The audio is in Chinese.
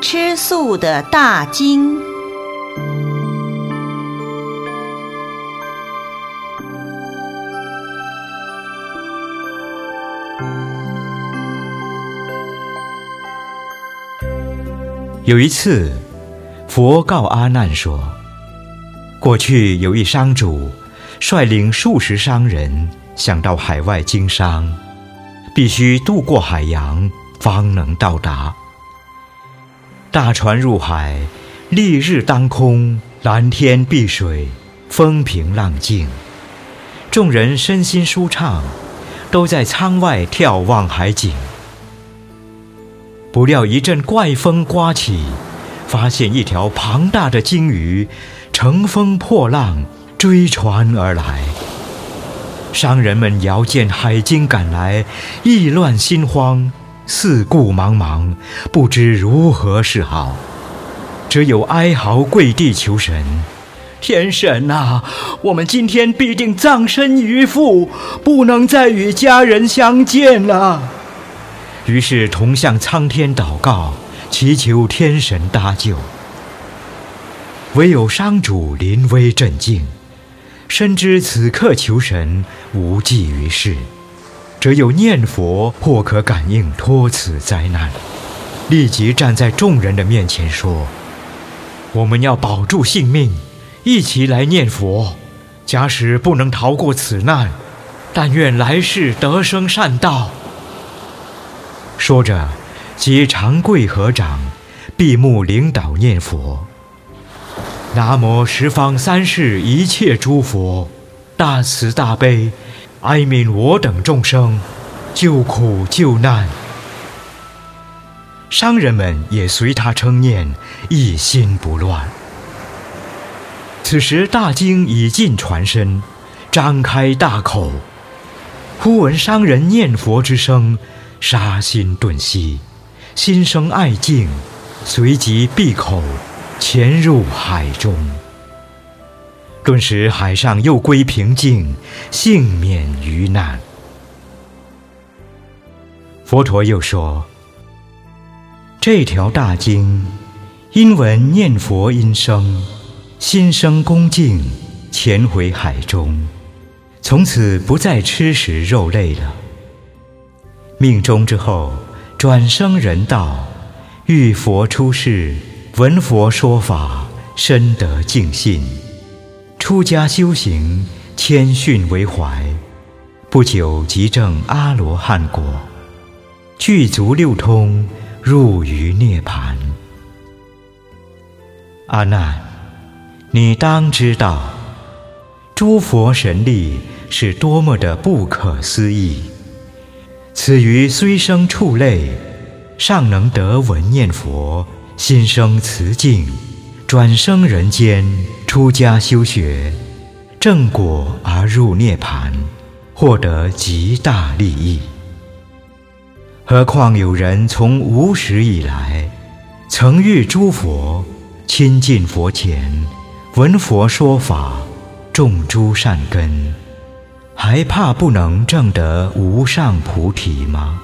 吃素的大经。有一次，佛告阿难说：“过去有一商主，率领数十商人想到海外经商，必须渡过海洋方能到达。大船入海，丽日当空，蓝天碧水，风平浪静，众人身心舒畅，都在舱外眺望海景。”不料一阵怪风刮起，发现一条庞大的鲸鱼乘风破浪追船而来。商人们遥见海鲸赶来，意乱心慌，四顾茫茫，不知如何是好，只有哀嚎跪地求神：“天神呐，我们今天必定葬身鱼腹，不能再与家人相见了。”于是同向苍天祷告，祈求天神搭救。唯有商主临危镇静，深知此刻求神无济于事，只有念佛或可感应脱此灾难。立即站在众人的面前说：“我们要保住性命，一起来念佛。假使不能逃过此难，但愿来世得生善道。”说着，即长跪合掌，闭目领导念佛。南无十方三世一切诸佛，大慈大悲，哀悯我等众生，救苦救难。商人们也随他称念，一心不乱。此时大鲸已进船身，张开大口，忽闻商人念佛之声。杀心顿息，心生爱敬，随即闭口，潜入海中。顿时海上又归平静，幸免于难。佛陀又说：“这条大鲸，因闻念佛音声，心生恭敬，潜回海中，从此不再吃食肉类了。”命中之后，转生人道，遇佛出世，闻佛说法，深得敬信，出家修行，谦逊为怀，不久即证阿罗汉果，具足六通，入于涅盘。阿难，你当知道，诸佛神力是多么的不可思议。此鱼虽生畜类，尚能得闻念佛，心生慈敬，转生人间，出家修学，正果而入涅盘，获得极大利益。何况有人从无始以来，曾遇诸佛，亲近佛前，闻佛说法，种诸善根。还怕不能证得无上菩提吗？